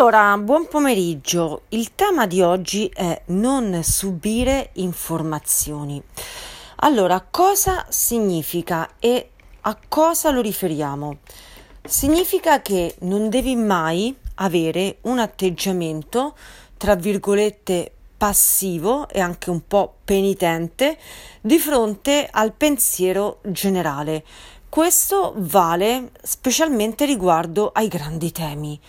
Allora, buon pomeriggio. Il tema di oggi è non subire informazioni. Allora, cosa significa e a cosa lo riferiamo? Significa che non devi mai avere un atteggiamento, tra virgolette, passivo e anche un po' penitente di fronte al pensiero generale. Questo vale specialmente riguardo ai grandi temi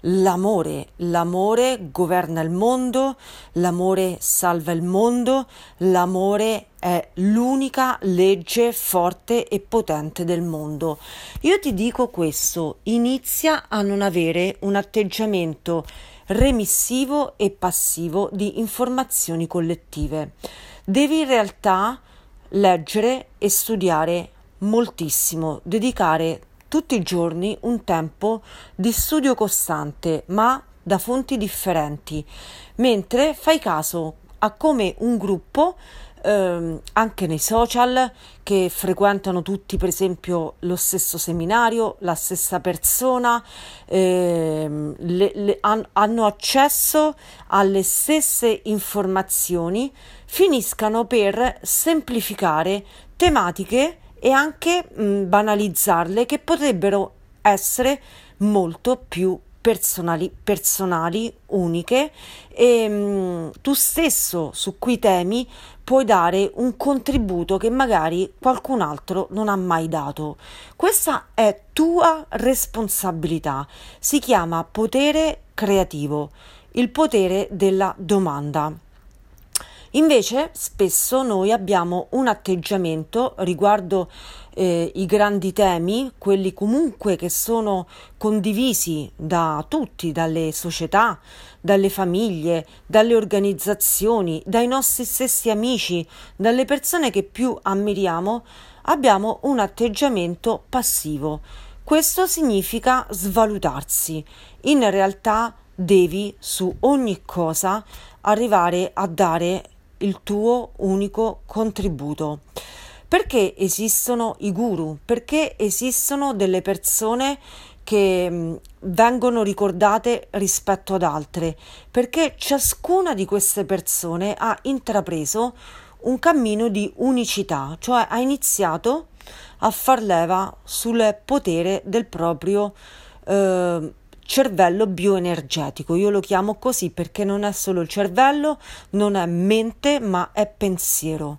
l'amore. L'amore governa il mondo, l'amore salva il mondo, l'amore è l'unica legge forte e potente del mondo. Io ti dico questo, inizia a non avere un atteggiamento remissivo e passivo di informazioni collettive. Devi in realtà leggere e studiare moltissimo, dedicare tutti i giorni un tempo di studio costante, ma da fonti differenti, mentre fai caso a come un gruppo ehm, anche nei social che frequentano tutti per esempio lo stesso seminario, la stessa persona, ehm, le, le, han, hanno accesso alle stesse informazioni, finiscano per semplificare tematiche e anche mh, banalizzarle che potrebbero essere molto più personali, personali uniche e mh, tu stesso su quei temi puoi dare un contributo che magari qualcun altro non ha mai dato. Questa è tua responsabilità. Si chiama potere creativo, il potere della domanda. Invece spesso noi abbiamo un atteggiamento riguardo eh, i grandi temi, quelli comunque che sono condivisi da tutti, dalle società, dalle famiglie, dalle organizzazioni, dai nostri stessi amici, dalle persone che più ammiriamo, abbiamo un atteggiamento passivo. Questo significa svalutarsi. In realtà devi su ogni cosa arrivare a dare il tuo unico contributo. Perché esistono i guru? Perché esistono delle persone che mm, vengono ricordate rispetto ad altre? Perché ciascuna di queste persone ha intrapreso un cammino di unicità, cioè ha iniziato a far leva sul potere del proprio eh, cervello bioenergetico. Io lo chiamo così perché non è solo il cervello, non è mente, ma è pensiero.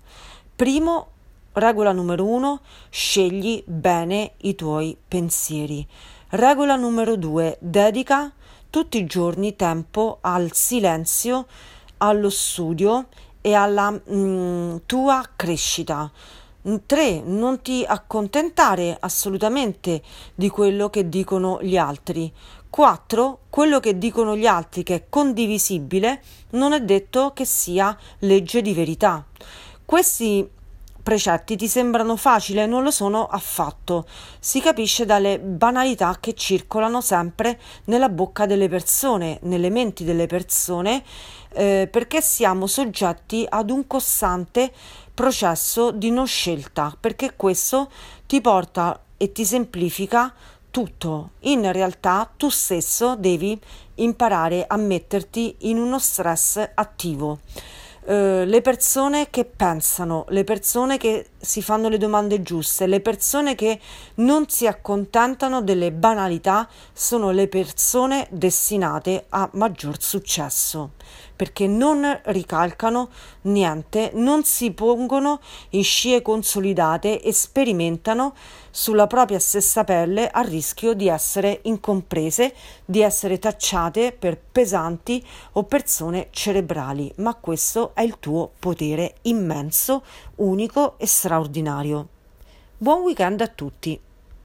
Primo, regola numero uno, scegli bene i tuoi pensieri. Regola numero due, dedica tutti i giorni tempo al silenzio, allo studio e alla mh, mm, tua crescita. 3. Non ti accontentare assolutamente di quello che dicono gli altri. 4. Quello che dicono gli altri che è condivisibile non è detto che sia legge di verità. Questi precetti ti sembrano facili e non lo sono affatto. Si capisce dalle banalità che circolano sempre nella bocca delle persone, nelle menti delle persone, eh, perché siamo soggetti ad un costante processo di non scelta, perché questo ti porta e ti semplifica tutto. In realtà tu stesso devi imparare a metterti in uno stress attivo. Uh, le persone che pensano, le persone che si fanno le domande giuste, le persone che non si accontentano delle banalità sono le persone destinate a maggior successo perché non ricalcano niente, non si pongono in scie consolidate e sperimentano sulla propria stessa pelle a rischio di essere incomprese, di essere tacciate per pesanti o persone cerebrali, ma questo è il tuo potere immenso, unico e straordinario. Buon weekend a tutti!